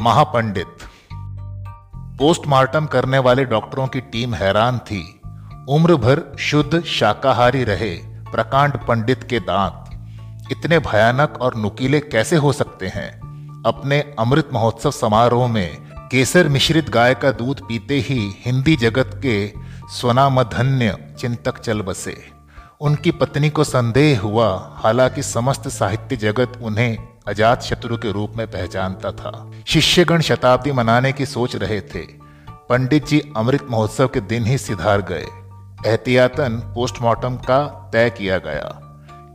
महापंडित। Postmortem करने वाले डॉक्टरों की टीम हैरान थी। उम्र भर शुद्ध शाकाहारी रहे प्रकांड पंडित के दांत। इतने भयानक और नुकीले कैसे हो सकते हैं? अपने अमृत महोत्सव समारोह में केसर मिश्रित गाय का दूध पीते ही हिंदी जगत के स्वनामधन्य चिंतक चल बसे। उनकी पत्नी को संदेह हुआ, हालाँकि समस्त साहित्य जगत उन्हें अजात शत्रु के रूप में पहचानता था। शिष्यगण शताब्दी मनाने की सोच रहे थे। पंडित जी अमृत महोत्सव के दिन ही सिधार गए। एहतियातन पोस्टमार्टम का तय किया गया।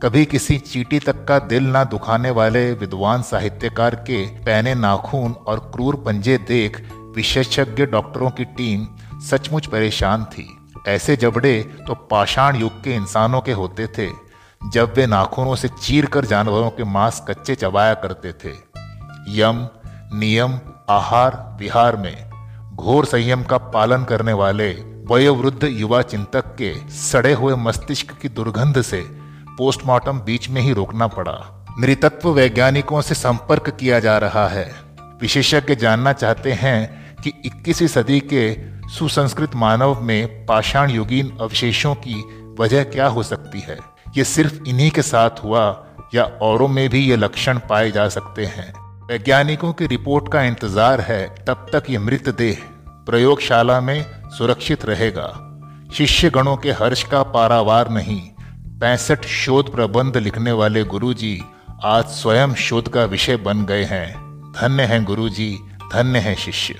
कभी किसी चीटी तक का दिल ना दुखाने वाले विद्वान साहित्यकार के पहने नाखून और क्रूर पंजे देख विशेषज्ञ डॉक्टरों की टीम सचमुच परेशान थी। ऐसे जबड़े तो पाषाण युग के इंसानों के होते थे। जब वे नाखूनों से चीर कर जानवरों के मांस कच्चे चबाया करते थे, यम, नियम, आहार, विहार में घोर संयम का पालन करने वाले वयोवृद्ध युवा चिंतक के सड़े हुए मस्तिष्क की दुर्गंध से पोस्टमार्टम बीच में ही रोकना पड़ा। नृतत्व वैज्ञानिकों से संपर्क किया जा रहा है। विशेषज्ञ जानना चाहते हैं कि 21वीं सदी के सुसंस्कृत मानव में पाषाण युगीन अवशेषों की वजह क्या हो सकती है। ये सिर्फ़ इन्हीं के साथ हुआ, या औरों में भी ये लक्षण पाए जा सकते हैं। वैज्ञानिकों की रिपोर्ट का इंतज़ार है, तब तक ये मृतदेह प्रयोगशाला में सुरक्षित रहेगा। शिष्य गणों के हर्ष का पारावार नहीं, पैंसठ शोध प्रबंध लिखने वाले गुरुजी आज स्वयं शोध का विषय बन गए हैं। धन्य हैं गुरुजी, धन्य हैं शिष्य।